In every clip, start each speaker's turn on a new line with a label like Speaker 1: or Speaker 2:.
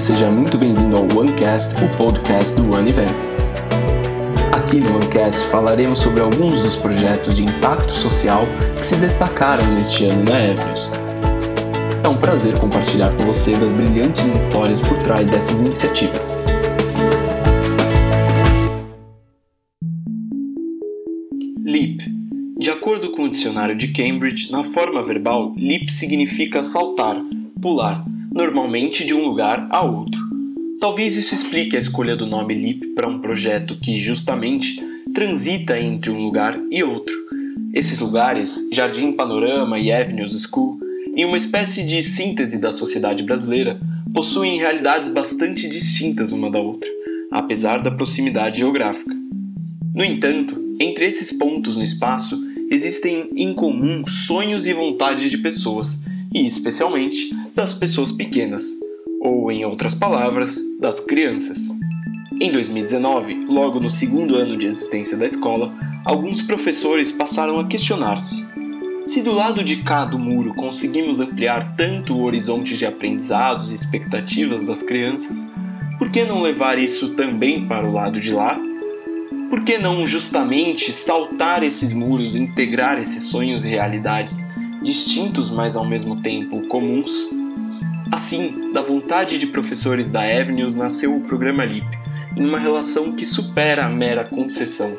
Speaker 1: seja muito bem-vindo ao OneCast, o podcast do One Event. Aqui no OneCast falaremos sobre alguns dos projetos de impacto social que se destacaram neste ano na Evnews. É um prazer compartilhar com você das brilhantes histórias por trás dessas iniciativas. Leap. De acordo com o dicionário de Cambridge, na forma verbal, leap significa saltar, pular, normalmente de um lugar a outro. Talvez isso explique a escolha do nome LEAP para um projeto que, justamente, transita entre um lugar e outro. Esses lugares, Jardim Panorama e Avenues School, em uma espécie de síntese da sociedade brasileira, possuem realidades bastante distintas uma da outra, apesar da proximidade geográfica. No entanto, entre esses pontos no espaço existem em comum sonhos e vontades de pessoas, e especialmente das pessoas pequenas, ou em outras palavras, das crianças. Em 2019, logo no segundo ano de existência da escola, alguns professores passaram a questionar-se: se do lado de cá do muro conseguimos ampliar tanto o horizonte de aprendizados e expectativas das crianças, por que não levar isso também para o lado de lá? Por que não justamente saltar esses muros, integrar esses sonhos e realidades distintos, mas ao mesmo tempo comuns? Assim, da vontade de professores da Avenues nasceu o programa LIP, em uma relação que supera a mera concessão.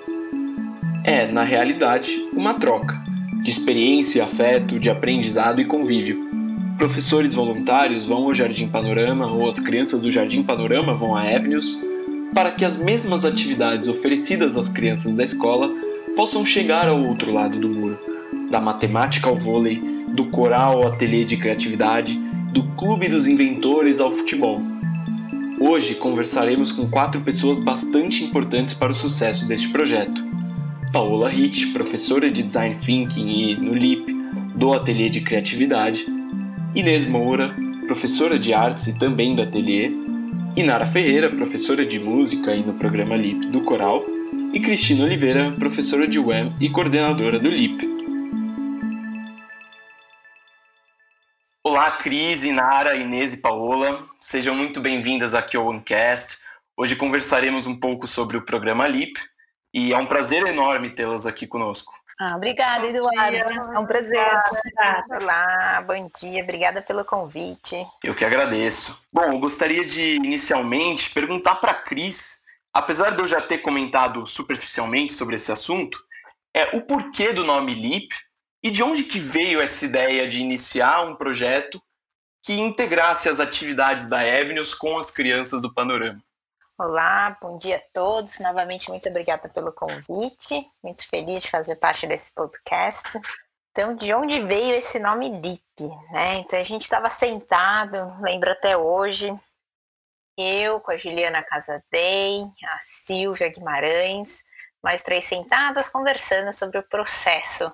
Speaker 1: É, na realidade, uma troca de experiência, afeto, de aprendizado e convívio. Professores voluntários vão ao Jardim Panorama ou as crianças do Jardim Panorama vão à Avenues para que as mesmas atividades oferecidas às crianças da escola possam chegar ao outro lado do muro, da matemática ao vôlei, do coral ao ateliê de criatividade, do Clube dos Inventores ao futebol. Hoje conversaremos com quatro pessoas bastante importantes para o sucesso deste projeto. Paola Hitch, professora de Design Thinking e, no LIP, do Ateliê de Criatividade, Inês Moura, professora de artes e também do ateliê, Inara Ferreira, professora de música e no programa LIP do Coral, e Cristina Oliveira, professora de UEM e coordenadora do LIP. Olá, Cris, Inara, Inês e Paola. Sejam muito bem-vindas aqui ao OneCast. Hoje conversaremos um pouco sobre o programa LIP e é um prazer enorme tê-las aqui conosco.
Speaker 2: Ah, obrigada, Eduardo. É um prazer. Olá, bom dia. Obrigada pelo convite.
Speaker 1: Eu que agradeço. Bom, eu gostaria de inicialmente perguntar para a Cris, apesar de eu já ter comentado superficialmente sobre esse assunto, é o porquê do nome LIP e de onde que veio essa ideia de iniciar um projeto que integrasse as atividades da Avenues com as crianças do Panorama?
Speaker 2: Olá, bom dia a todos. Novamente, muito obrigada pelo convite. Muito feliz de fazer parte desse podcast. Então, de onde veio esse nome LIP? Né? Então, a gente estava sentado, lembro até hoje, eu com a Juliana Casadei, a Silvia Guimarães, nós três sentadas conversando sobre o processo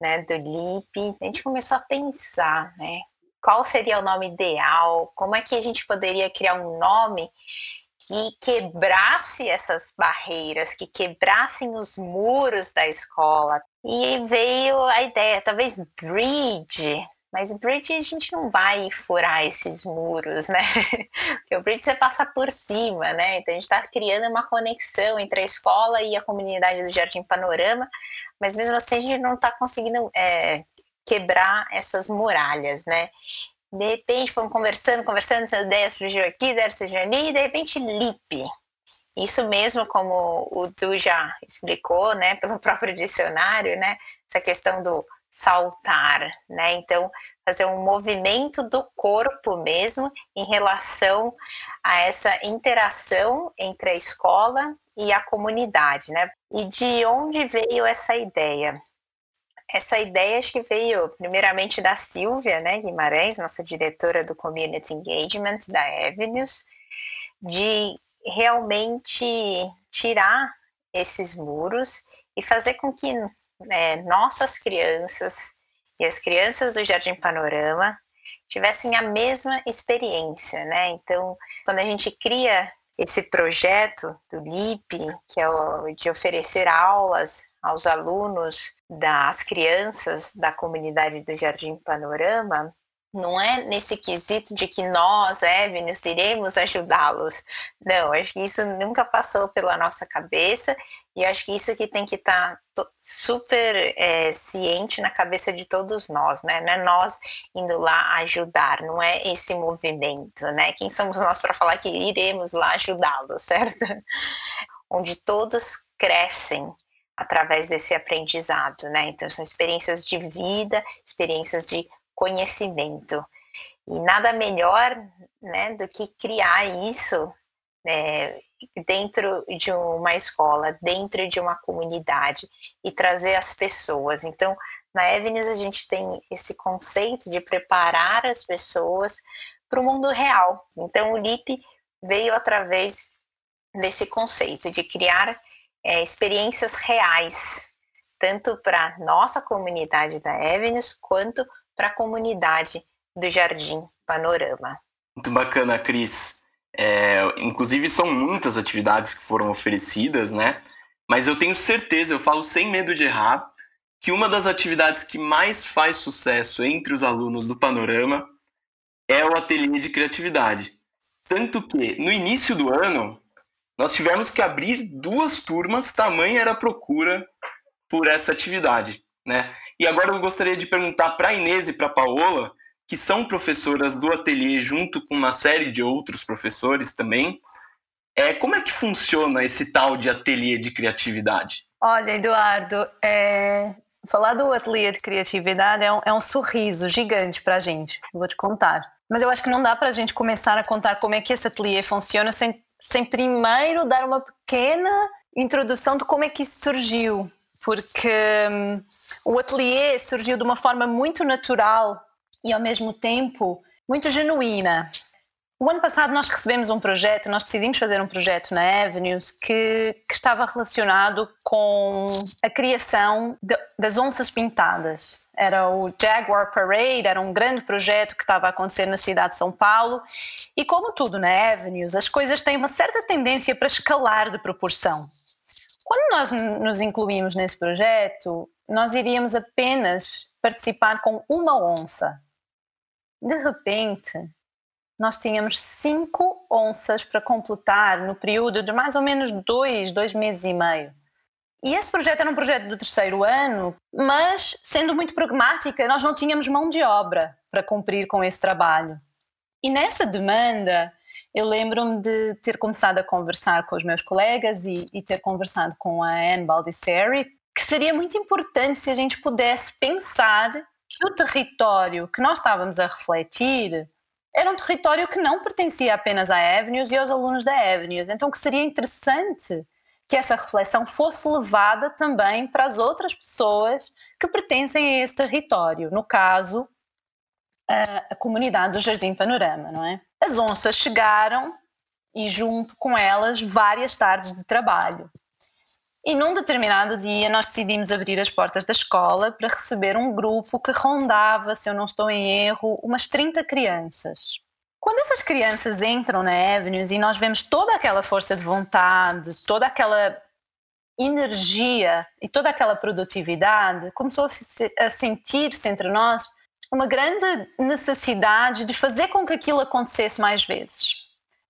Speaker 2: né, do LIP, a gente começou a pensar, né, qual seria o nome ideal, como é que a gente poderia criar um nome que quebrasse essas barreiras, que quebrassem os muros da escola. E veio a ideia, talvez bridge, mas bridge a gente não vai furar esses muros, né? Porque o bridge você passa por cima, né? Então a gente está criando uma conexão entre a escola e a comunidade do Jardim Panorama, mas mesmo assim a gente não está conseguindo é, quebrar essas muralhas, né? De repente, fomos conversando, conversando, essa ideia surgiu aqui, ideia surgiu ali, e de repente, LIP. Isso mesmo, como o Du já explicou, né, pelo próprio dicionário, né, essa questão do saltar, né, então fazer um movimento do corpo mesmo em relação a essa interação entre a escola e a comunidade, né? E de onde veio essa ideia? Essa ideia acho que veio primeiramente da Silvia, né, Guimarães, nossa diretora do Community Engagement da Avenues, de realmente tirar esses muros e fazer com que é, nossas crianças e as crianças do Jardim Panorama tivessem a mesma experiência, né? Então, quando a gente cria esse projeto do LIP, que é o de oferecer aulas aos alunos das crianças da comunidade do Jardim Panorama, não é nesse quesito de que nós, Evelyn, iremos ajudá-los. Não, acho que isso nunca passou pela nossa cabeça e acho que isso que tem que estar tá super é, ciente na cabeça de todos nós, né? Não é nós indo lá ajudar, não é esse movimento, né? Quem somos nós para falar que iremos lá ajudá-los, certo? Onde todos crescem através desse aprendizado, né? Então são experiências de vida, experiências de conhecimento. E nada melhor né, do que criar isso né, dentro de uma escola, dentro de uma comunidade e trazer as pessoas. Então, na Avenues a gente tem esse conceito de preparar as pessoas para o mundo real. Então, o LIP veio através desse conceito de criar é, experiências reais, tanto para nossa comunidade da Avenues quanto para a comunidade do Jardim Panorama.
Speaker 1: Muito bacana, Cris. É, inclusive, são muitas atividades que foram oferecidas, né? Mas eu tenho certeza, eu falo sem medo de errar, que uma das atividades que mais faz sucesso entre os alunos do Panorama é o ateliê de criatividade. Tanto que, no início do ano, nós tivemos que abrir duas turmas, tamanha era a procura por essa atividade, né? E agora eu gostaria de perguntar para a Inês e para a Paola, que são professoras do ateliê junto com uma série de outros professores também, é, como é que funciona esse tal de ateliê de criatividade?
Speaker 3: Olha, Eduardo, é, falar do ateliê de criatividade é um, é um sorriso gigante para a gente, vou te contar. Mas eu acho que não dá para a gente começar a contar como é que esse ateliê funciona sem, sem primeiro dar uma pequena introdução de como é que isso surgiu porque hum, o ateliê surgiu de uma forma muito natural e ao mesmo tempo muito genuína. O ano passado nós recebemos um projeto, nós decidimos fazer um projeto na Avenues que, que estava relacionado com a criação de, das onças pintadas. Era o Jaguar Parade, era um grande projeto que estava a acontecer na cidade de São Paulo. E como tudo na Avenues, as coisas têm uma certa tendência para escalar de proporção. Quando nós nos incluímos nesse projeto, nós iríamos apenas participar com uma onça. De repente, nós tínhamos cinco onças para completar no período de mais ou menos dois, dois meses e meio. E esse projeto era um projeto do terceiro ano, mas sendo muito pragmática, nós não tínhamos mão de obra para cumprir com esse trabalho. E nessa demanda, eu lembro-me de ter começado a conversar com os meus colegas e, e ter conversado com a Anne Baldisseri, que seria muito importante se a gente pudesse pensar que o território que nós estávamos a refletir era um território que não pertencia apenas à Avenues e aos alunos da Avenues, então que seria interessante que essa reflexão fosse levada também para as outras pessoas que pertencem a esse território, no caso, a, comunidade do Jardim Panorama, não é? As onças chegaram e junto com elas várias tardes de trabalho. E num determinado dia nós decidimos abrir as portas da escola para receber um grupo que rondava, se eu não estou em erro, umas 30 crianças. Quando essas crianças entram na Avenues e nós vemos toda aquela força de vontade, toda aquela energia e toda aquela produtividade, começou a sentir-se entre nós uma grande necessidade de fazer com que aquilo acontecesse mais vezes.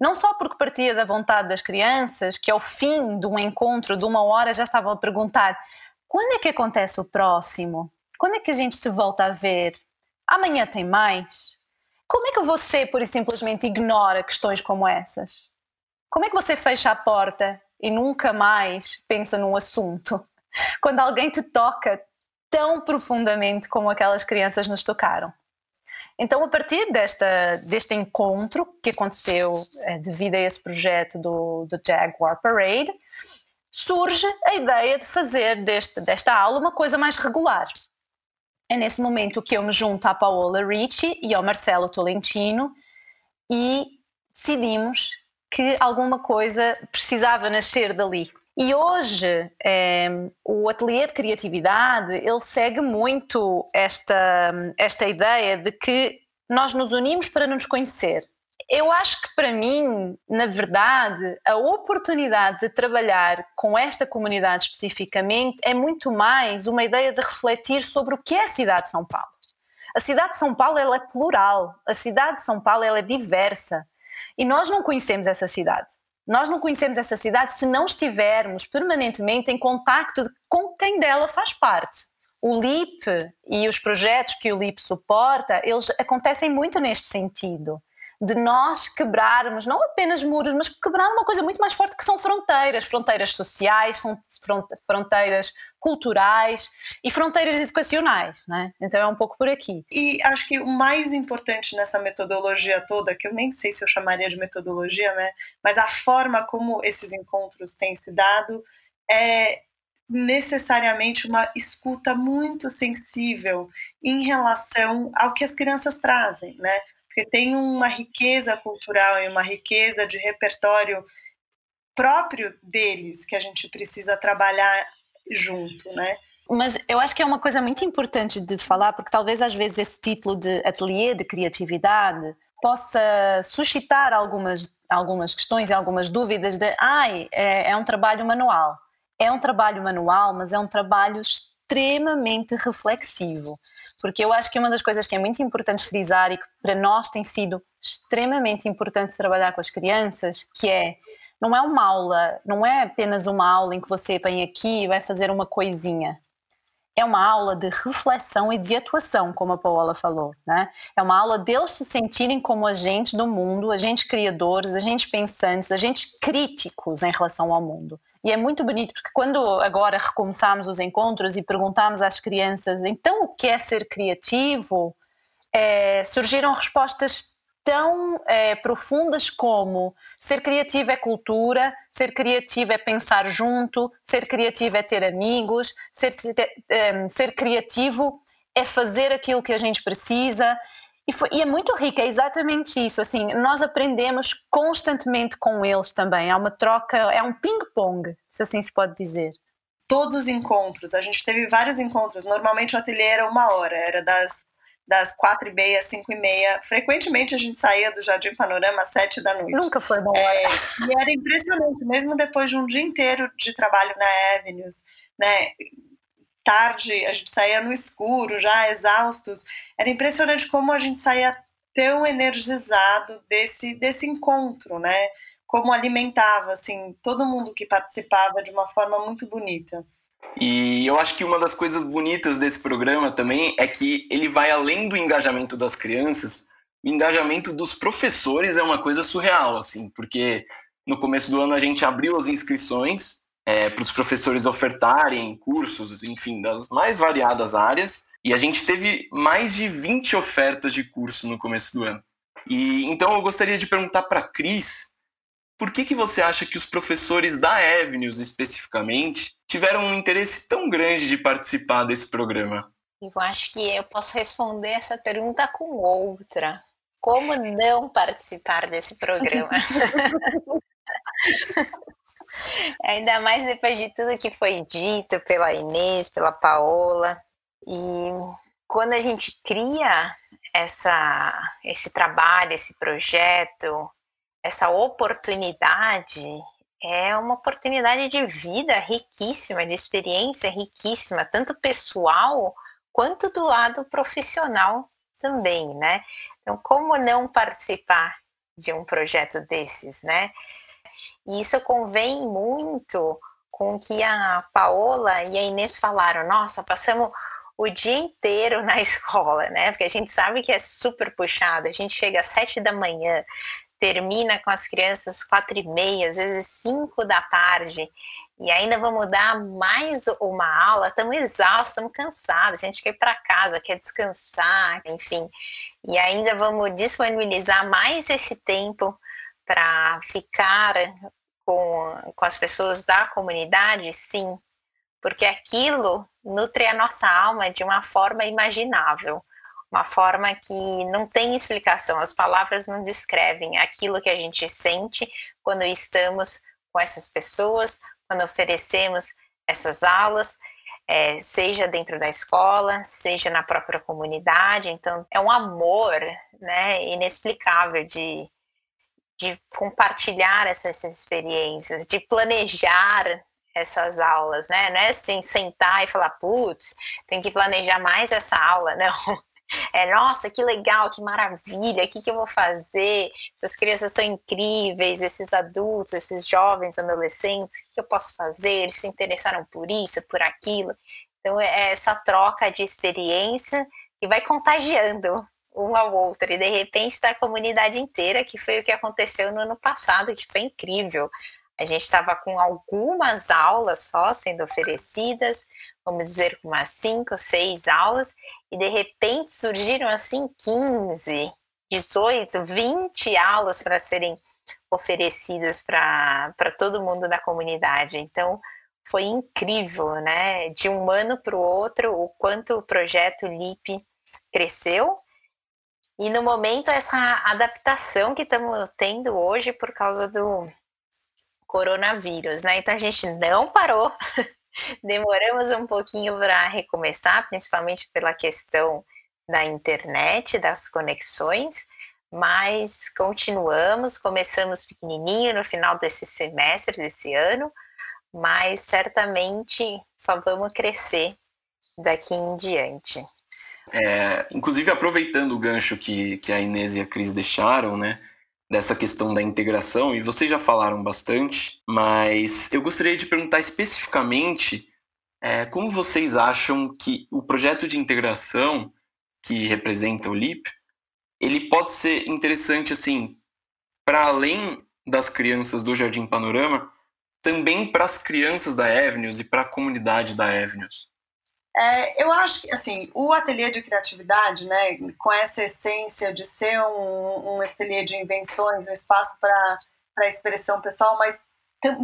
Speaker 3: Não só porque partia da vontade das crianças, que ao fim de um encontro de uma hora já estavam a perguntar: quando é que acontece o próximo? Quando é que a gente se volta a ver? Amanhã tem mais? Como é que você, por simplesmente, ignora questões como essas? Como é que você fecha a porta e nunca mais pensa num assunto? Quando alguém te toca tão profundamente como aquelas crianças nos tocaram. Então, a partir desta, deste encontro que aconteceu é, devido a esse projeto do, do Jaguar Parade, surge a ideia de fazer deste, desta aula uma coisa mais regular. É nesse momento que eu me junto à Paola Ricci e ao Marcelo Tolentino e decidimos que alguma coisa precisava nascer dali. E hoje é, o ateliê de criatividade ele segue muito esta, esta ideia de que nós nos unimos para nos conhecer. Eu acho que para mim, na verdade, a oportunidade de trabalhar com esta comunidade especificamente é muito mais uma ideia de refletir sobre o que é a cidade de São Paulo. A cidade de São Paulo ela é plural, a cidade de São Paulo ela é diversa e nós não conhecemos essa cidade. Nós não conhecemos essa cidade se não estivermos permanentemente em contacto com quem dela faz parte. O LIP e os projetos que o LIP suporta, eles acontecem muito neste sentido de nós quebrarmos não apenas muros, mas quebrar uma coisa muito mais forte que são fronteiras, fronteiras sociais, são fronteiras culturais e fronteiras educacionais, né? Então é um pouco por aqui.
Speaker 4: E acho que o mais importante nessa metodologia toda, que eu nem sei se eu chamaria de metodologia, né? Mas a forma como esses encontros têm se dado é necessariamente uma escuta muito sensível em relação ao que as crianças trazem, né? Porque tem uma riqueza cultural e uma riqueza de repertório próprio deles que a gente precisa trabalhar junto, né?
Speaker 3: Mas eu acho que é uma coisa muito importante de falar, porque talvez às vezes esse título de ateliê de criatividade possa suscitar algumas, algumas questões e algumas dúvidas de ai, é, é um trabalho manual. É um trabalho manual, mas é um trabalho extremamente reflexivo porque eu acho que uma das coisas que é muito importante frisar e que para nós tem sido extremamente importante trabalhar com as crianças, que é não é uma aula, não é apenas uma aula em que você vem aqui e vai fazer uma coisinha. É uma aula de reflexão e de atuação, como a Paola falou, né? É uma aula deles se sentirem como agentes do mundo, agentes criadores, agentes pensantes, agentes críticos em relação ao mundo. E é muito bonito, porque quando agora recomeçamos os encontros e perguntamos às crianças, então o que é ser criativo? É, surgiram respostas tão é, profundas como ser criativo é cultura, ser criativo é pensar junto, ser criativo é ter amigos, ser, é, ser criativo é fazer aquilo que a gente precisa, e, foi, e, é muito rica, é exatamente isso. Assim, nós aprendemos constantemente com eles também. É uma troca, é um ping-pong, se assim se pode dizer.
Speaker 4: Todos os encontros, a gente teve vários encontros. Normalmente o ateliê era uma hora, era das, das quatro e meia, cinco e meia. Frequentemente a gente saía do Jardim Panorama às sete da noite.
Speaker 3: Nunca foi bom. É,
Speaker 4: e era impressionante, mesmo depois de um dia inteiro de trabalho na Avenues, né? tarde, a gente saía no escuro, já exaustos. Era impressionante como a gente saía tão energizado desse, desse encontro, né? Como alimentava, assim, todo mundo que participava de uma forma muito bonita.
Speaker 1: E eu acho que uma das coisas bonitas desse programa também é que ele vai além do engajamento das crianças, o engajamento dos professores é uma coisa surreal, assim, porque no começo do ano a gente abriu as inscrições é, para os professores ofertarem cursos, enfim, das mais variadas áreas. E a gente teve mais de 20 ofertas de curso no começo do ano. E então eu gostaria de perguntar para a Cris, por que, que você acha que os professores da Avenues, especificamente, tiveram um interesse tão grande de participar desse programa?
Speaker 2: Eu acho que eu posso responder essa pergunta com outra. Como não participar desse programa? Ainda mais depois de tudo que foi dito pela Inês, pela Paola. E quando a gente cria essa, esse trabalho, esse projeto, essa oportunidade, é uma oportunidade de vida riquíssima, de experiência riquíssima, tanto pessoal quanto do lado profissional também, né? Então, como não participar de um projeto desses, né? E isso convém muito com o que a Paola e a Inês falaram. Nossa, passamos o dia inteiro na escola, né? Porque a gente sabe que é super puxado. A gente chega às sete da manhã, termina com as crianças quatro e meia, às vezes cinco da tarde, e ainda vamos dar mais uma aula. Estamos exaustos, estamos cansados. A gente quer ir para casa, quer descansar, enfim. E ainda vamos disponibilizar mais esse tempo para ficar com, com as pessoas da comunidade, sim, porque aquilo nutre a nossa alma de uma forma imaginável, uma forma que não tem explicação, as palavras não descrevem aquilo que a gente sente quando estamos com essas pessoas, quando oferecemos essas aulas, é, seja dentro da escola, seja na própria comunidade. Então, é um amor né, inexplicável de, de compartilhar essas experiências, de planejar essas aulas, né? Não é assim sentar e falar, putz, tem que planejar mais essa aula, não. É, nossa, que legal, que maravilha, o que, que eu vou fazer? Essas crianças são incríveis, esses adultos, esses jovens, adolescentes, o que, que eu posso fazer? Eles se interessaram por isso, por aquilo. Então, é essa troca de experiência que vai contagiando um ao outro, e de repente da comunidade inteira, que foi o que aconteceu no ano passado, que foi incrível. A gente estava com algumas aulas só sendo oferecidas, vamos dizer, com umas cinco, seis aulas, e de repente surgiram assim 15, 18, 20 aulas para serem oferecidas para todo mundo da comunidade. Então, foi incrível, né? De um ano para o outro, o quanto o projeto LIP cresceu. E no momento, essa adaptação que estamos tendo hoje por causa do, coronavírus, né? Então a gente não parou, demoramos um pouquinho para recomeçar, principalmente pela questão da internet, das conexões, mas continuamos, começamos pequenininho no final desse semestre, desse ano, mas certamente só vamos crescer daqui em diante.
Speaker 1: É, inclusive, aproveitando o gancho que, que a Inês e a Cris deixaram, né? Dessa questão da integração, e vocês já falaram bastante, mas eu gostaria de perguntar especificamente é, como vocês acham que o projeto de integração que representa o LIP, ele pode ser interessante, assim, para além das crianças do Jardim Panorama, também para as crianças da Avenues e para a comunidade da Avenues.
Speaker 4: É, eu acho que assim, o ateliê de criatividade, né, com essa essência de ser um, um ateliê de invenções, um espaço para expressão pessoal, mas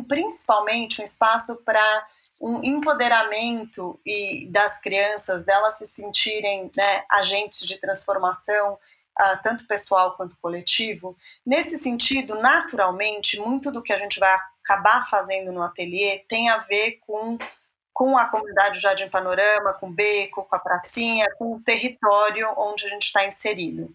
Speaker 4: principalmente um espaço para um empoderamento e das crianças, delas se sentirem né, agentes de transformação, uh, tanto pessoal quanto coletivo. Nesse sentido, naturalmente, muito do que a gente vai acabar fazendo no ateliê tem a ver com com a comunidade Jardim Panorama, com o Beco, com a Pracinha, com o território onde a gente está inserido.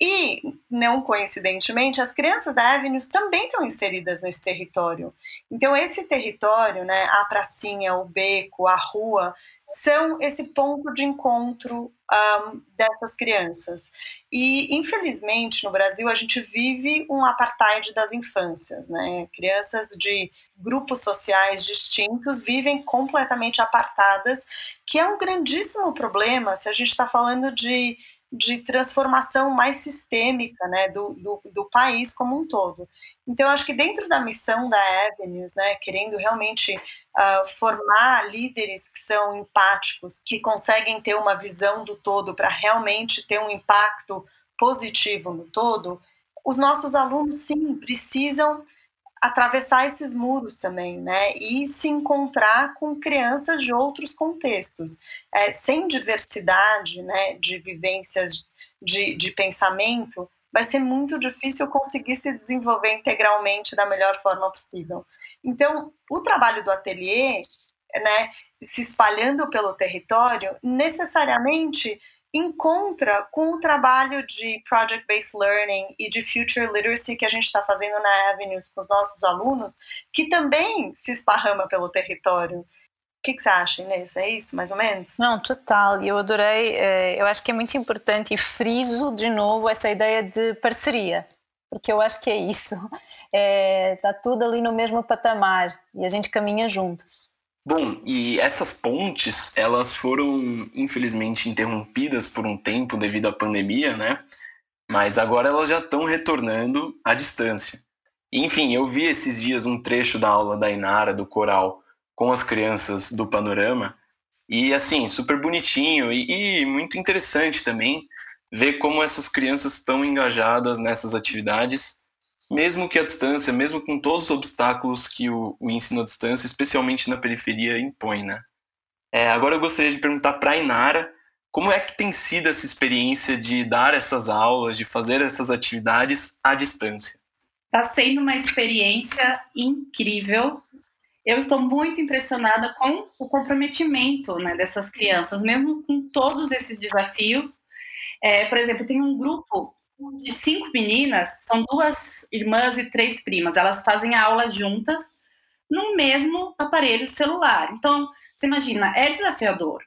Speaker 4: E, não coincidentemente, as crianças da Avenues também estão inseridas nesse território. Então, esse território, né, a pracinha, o beco, a rua, são esse ponto de encontro um, dessas crianças. E, infelizmente, no Brasil, a gente vive um apartheid das infâncias. Né? Crianças de grupos sociais distintos vivem completamente apartadas, que é um grandíssimo problema se a gente está falando de de transformação mais sistêmica né, do, do, do, país como um todo. Então, acho que dentro da missão da Avenues, né, querendo realmente uh, formar líderes que são empáticos, que conseguem ter uma visão do todo para realmente ter um impacto positivo no todo, os nossos alunos, sim, precisam atravessar esses muros também, né? E se encontrar com crianças de outros contextos. É, sem diversidade, né, de vivências, de, de pensamento, vai ser muito difícil conseguir se desenvolver integralmente da melhor forma possível. Então, o trabalho do ateliê, né, se espalhando pelo território, necessariamente encontra com o trabalho de project-based learning e de future literacy que a gente está fazendo na Avenues com os nossos alunos, que também se esparrama pelo território. O que, que você acha, Inês? É isso, mais ou menos?
Speaker 3: Não, total. Eu adorei. Eh, eu acho que é muito importante e friso de novo essa ideia de parceria, porque eu acho que é isso. Está é, tudo ali no mesmo patamar e a gente caminha juntos.
Speaker 1: Bom, e essas pontes, elas foram infelizmente interrompidas por um tempo devido à pandemia, né? Mas agora elas já estão retornando à distância. Enfim, eu vi esses dias um trecho da aula da Inara, do coral, com as crianças do Panorama, e assim, super bonitinho e, e muito interessante também ver como essas crianças estão engajadas nessas atividades mesmo que a distância, mesmo com todos os obstáculos que o, o ensino à distância, especialmente na periferia, impõe, né? É, agora eu gostaria de perguntar para a Inara como é que tem sido essa experiência de dar essas aulas, de fazer essas atividades à distância?
Speaker 5: Está sendo uma experiência incrível. Eu estou muito impressionada com o comprometimento né, dessas crianças, mesmo com todos esses desafios. É, por exemplo, tem um grupo de cinco meninas, são duas irmãs e três primas. Elas fazem a aula juntas no mesmo aparelho celular. Então, você imagina, é desafiador.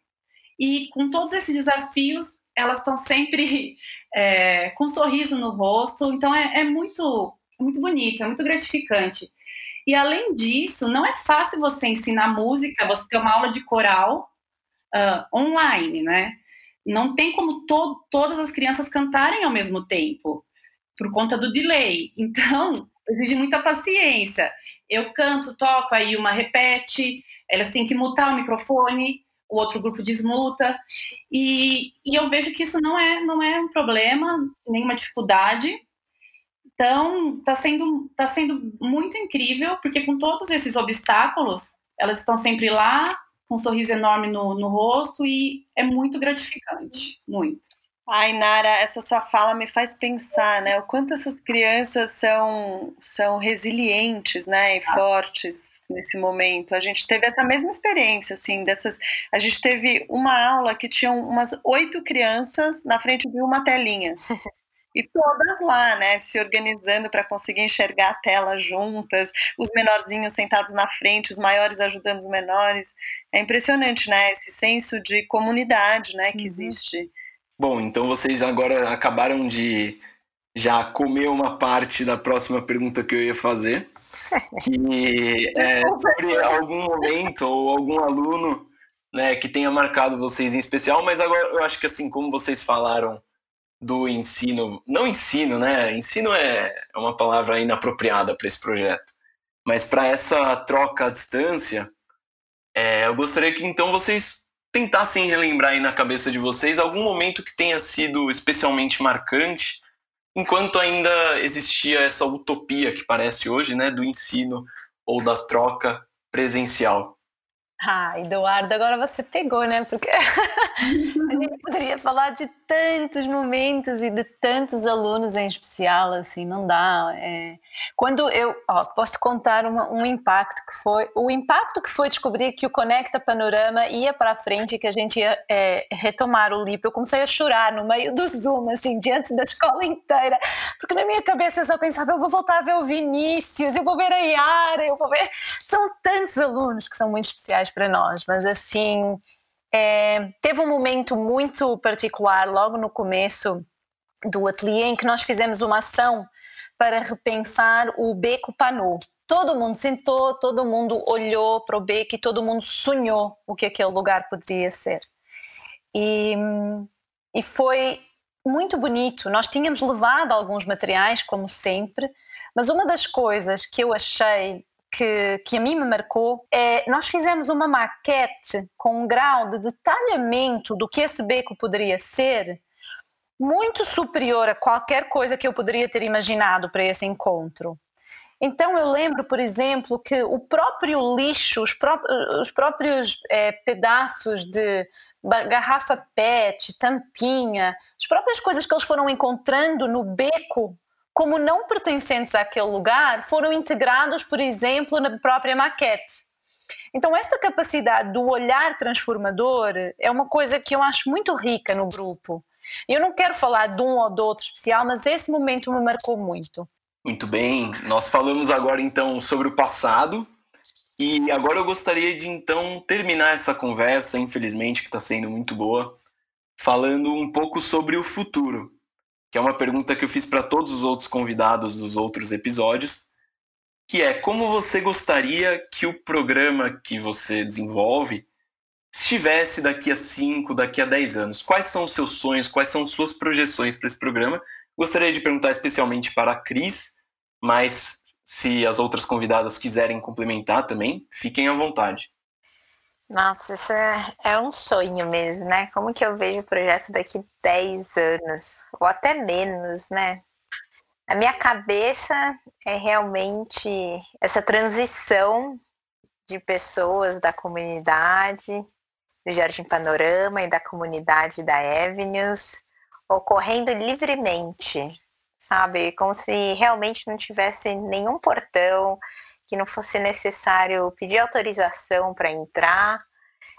Speaker 5: E com todos esses desafios, elas estão sempre é, com um sorriso no rosto, então é, é muito, muito bonito, é muito gratificante. E além disso, não é fácil você ensinar música, você ter uma aula de coral uh, online, né? Não tem como to todas as crianças cantarem ao mesmo tempo, por conta do delay. Então, exige muita paciência. Eu canto, toco, aí uma repete, elas têm que mutar o microfone, o outro grupo desmuta. E, e eu vejo que isso não é, não é um problema, nenhuma dificuldade. Então, está sendo, tá sendo muito incrível, porque com todos esses obstáculos, elas estão sempre lá, com um sorriso enorme no, no rosto, e é muito gratificante, muito.
Speaker 4: Ai, Nara, essa sua fala me faz pensar, né? O quanto essas crianças são, são resilientes, né? E fortes nesse momento. A gente teve essa mesma experiência, assim, dessas. A gente teve uma aula que tinham umas oito crianças na frente de uma telinha. E todas lá, né, se organizando para conseguir enxergar a tela juntas, os menorzinhos sentados na frente, os maiores ajudando os menores. É impressionante, né, esse senso de comunidade, né, que uhum. existe.
Speaker 1: Bom, então vocês agora acabaram de já comer uma parte da próxima pergunta que eu ia fazer, que é sobre algum momento ou algum aluno né, que tenha marcado vocês em especial, mas agora eu acho que assim, como vocês falaram do ensino, não ensino, né? Ensino é, é uma palavra inapropriada para esse projeto, mas para essa troca à distância, é, eu gostaria que então vocês tentassem relembrar aí na cabeça de vocês algum momento que tenha sido especialmente marcante enquanto ainda existia essa utopia que parece hoje, né, do ensino ou da troca presencial.
Speaker 3: Ah, Eduardo, agora você pegou, né? Porque a gente poderia falar de tantos momentos e de tantos alunos em especial, assim, não dá. É... Quando eu, ó, posso te contar uma, um impacto que foi, o impacto que foi descobrir que o Conecta Panorama ia para frente e que a gente ia é, retomar o LIP, eu comecei a chorar no meio do Zoom, assim, diante da escola inteira, porque na minha cabeça eu só pensava, eu vou voltar a ver o Vinícius, eu vou ver a Yara, eu vou ver... São tantos alunos que são muito especiais para nós, mas assim, é, teve um momento muito particular logo no começo do ateliê em que nós fizemos uma ação para repensar o beco Panu. Todo mundo sentou, todo mundo olhou para o beco e todo mundo sonhou o que aquele lugar poderia ser. E, e foi muito bonito. Nós tínhamos levado alguns materiais, como sempre, mas uma das coisas que eu achei que, que a mim me marcou é nós fizemos uma maquete com um grau de detalhamento do que esse beco poderia ser muito superior a qualquer coisa que eu poderia ter imaginado para esse encontro. Então eu lembro, por exemplo, que o próprio lixo, os, pró os próprios é, pedaços de garrafa PET, tampinha, as próprias coisas que eles foram encontrando no beco como não pertencentes àquele lugar, foram integrados, por exemplo, na própria maquete. Então, esta capacidade do olhar transformador é uma coisa que eu acho muito rica no grupo. Eu não quero falar de um ou de outro especial, mas esse momento me marcou muito.
Speaker 1: Muito bem, nós falamos agora então sobre o passado e agora eu gostaria de então terminar essa conversa, infelizmente que está sendo muito boa, falando um pouco sobre o futuro que é uma pergunta que eu fiz para todos os outros convidados dos outros episódios, que é como você gostaria que o programa que você desenvolve estivesse daqui a 5, daqui a 10 anos? Quais são os seus sonhos, quais são suas projeções para esse programa? Gostaria de perguntar especialmente para a Cris, mas se as outras convidadas quiserem complementar também, fiquem à vontade.
Speaker 2: Nossa, isso é, é, um sonho mesmo, né? Como que eu vejo o projeto daqui 10 anos, ou até menos, né? A minha cabeça é realmente essa transição de pessoas da comunidade do Jardim Panorama e da comunidade da Avenues ocorrendo livremente, sabe? Como se realmente não tivesse nenhum portão, que não fosse necessário pedir autorização para entrar.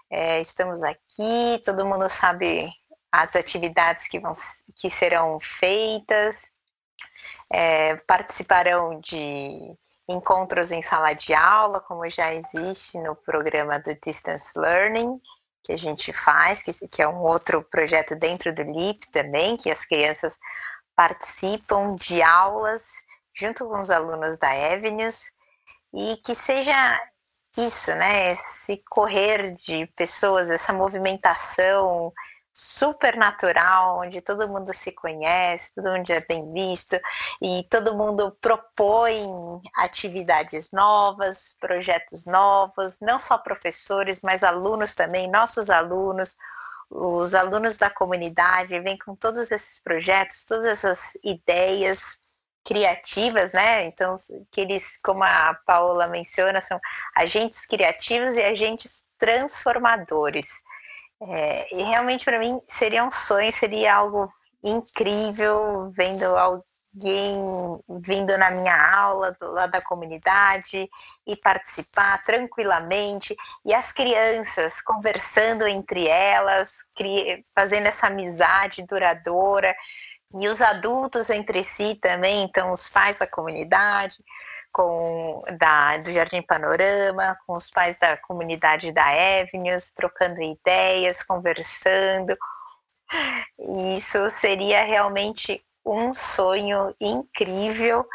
Speaker 2: É, estamos aqui, todo mundo sabe as atividades que, vão, que serão feitas, é, participarão de encontros em sala de aula, como já existe no programa do Distance Learning. que a gente faz, que, que é um outro projeto dentro do LIP também, que as crianças participam de aulas junto com os alunos da Avenues e que seja isso, né? Esse correr de pessoas, essa movimentação super natural, onde todo mundo se conhece, todo mundo é bem visto e todo mundo propõe atividades novas, projetos novos, não só professores, mas alunos também, nossos alunos, os alunos da comunidade vêm com todos esses projetos, todas essas ideias criativas, né? Então, que eles, como a Paola menciona, são agentes criativos e agentes transformadores. É, e realmente para mim seria um sonho, seria algo incrível vendo alguém vindo na minha aula lá da comunidade e participar tranquilamente e as crianças conversando entre elas, fazendo essa amizade duradoura e os adultos entre si também, então os pais da comunidade, com da, do Jardim Panorama, com os pais da comunidade da Avenues, trocando ideias, conversando. Isso seria realmente um sonho incrível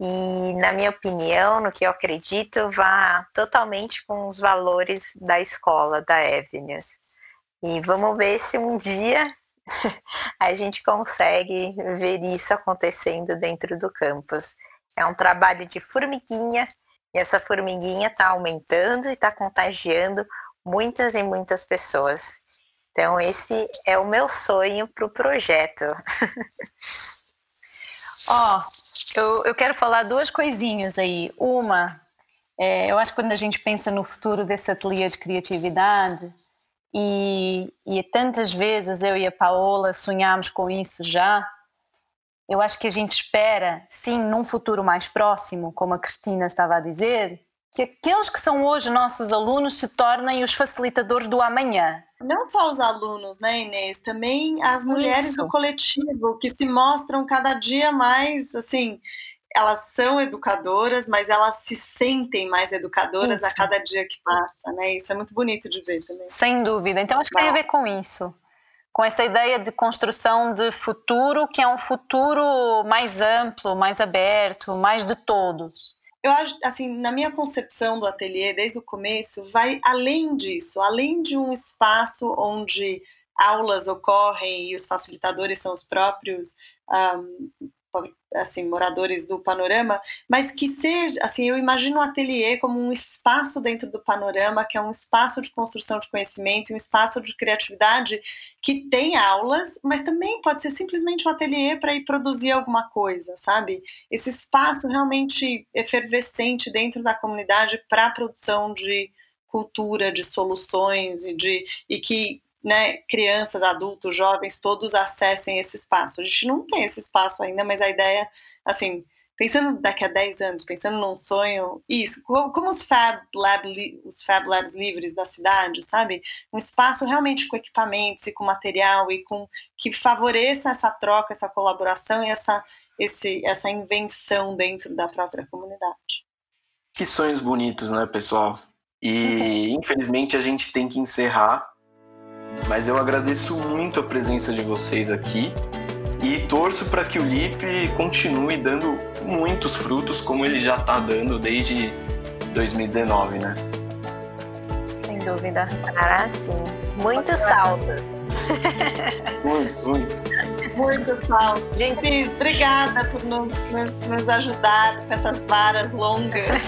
Speaker 2: e, na minha opinião, no que eu acredito, vá totalmente com os valores da escola, da Avenues. E vamos ver se um dia a gente consegue ver isso acontecendo dentro do campus. É um trabalho de formiguinha, e essa formiguinha está aumentando e está contagiando muitas e muitas pessoas. Então, esse é o meu sonho para o projeto.
Speaker 3: Ó, oh, eu, eu quero falar duas coisinhas aí. Uma, é, eu acho que quando a gente pensa no futuro desse ateliê de criatividade, e, e tantas vezes eu e a Paola sonhámos com isso já, eu acho que a gente espera, sim, num futuro mais próximo, como a Cristina estava a dizer, que aqueles que são hoje nossos alunos se tornem os facilitadores do amanhã.
Speaker 4: Não só os alunos, né, Inês? Também as mulheres Isso. do coletivo que se mostram cada dia mais, assim, elas são educadoras, mas elas se sentem mais educadoras isso. a cada dia que passa, né? Isso é muito bonito de ver também.
Speaker 3: Sem dúvida. Então acho que tem a ver com isso com essa ideia de construção de futuro, que é um futuro mais amplo, mais aberto, mais de todos.
Speaker 4: Eu acho, assim, na minha concepção do ateliê, desde o começo, vai além disso, além de um espaço onde aulas ocorrem e os facilitadores são os próprios um, assim, moradores do panorama, mas que seja, assim, eu imagino o ateliê como um espaço dentro do panorama, que é um espaço de construção de conhecimento, um espaço de criatividade que tem aulas, mas também pode ser simplesmente um ateliê para ir produzir alguma coisa, sabe? Esse espaço realmente efervescente dentro da comunidade para a produção de cultura, de soluções e de e que né, crianças, adultos, jovens, todos acessem esse espaço. A gente não tem esse espaço ainda, mas a ideia, assim, pensando daqui a 10 anos, pensando num sonho, isso, como os Fab, Lab, os Fab Labs livres da cidade, sabe? Um espaço realmente com equipamentos e com material e com que favoreça essa troca, essa colaboração e essa, esse, essa invenção dentro da própria comunidade.
Speaker 1: Que sonhos bonitos, né, pessoal? E uhum. infelizmente a gente tem que encerrar mas eu agradeço muito a presença de vocês aqui e torço para que o LIP continue dando muitos frutos como ele já está dando desde 2019, né?
Speaker 2: Sem dúvida. Para sim. Muitos saltos.
Speaker 1: Muitos, muitos.
Speaker 4: Muito saltos. Gente, obrigada por nos, nos, nos ajudar com essas varas longas.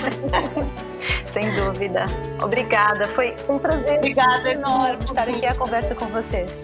Speaker 3: Sem dúvida. Obrigada. Foi um prazer
Speaker 4: Obrigada,
Speaker 3: enorme estar aqui à conversa com vocês.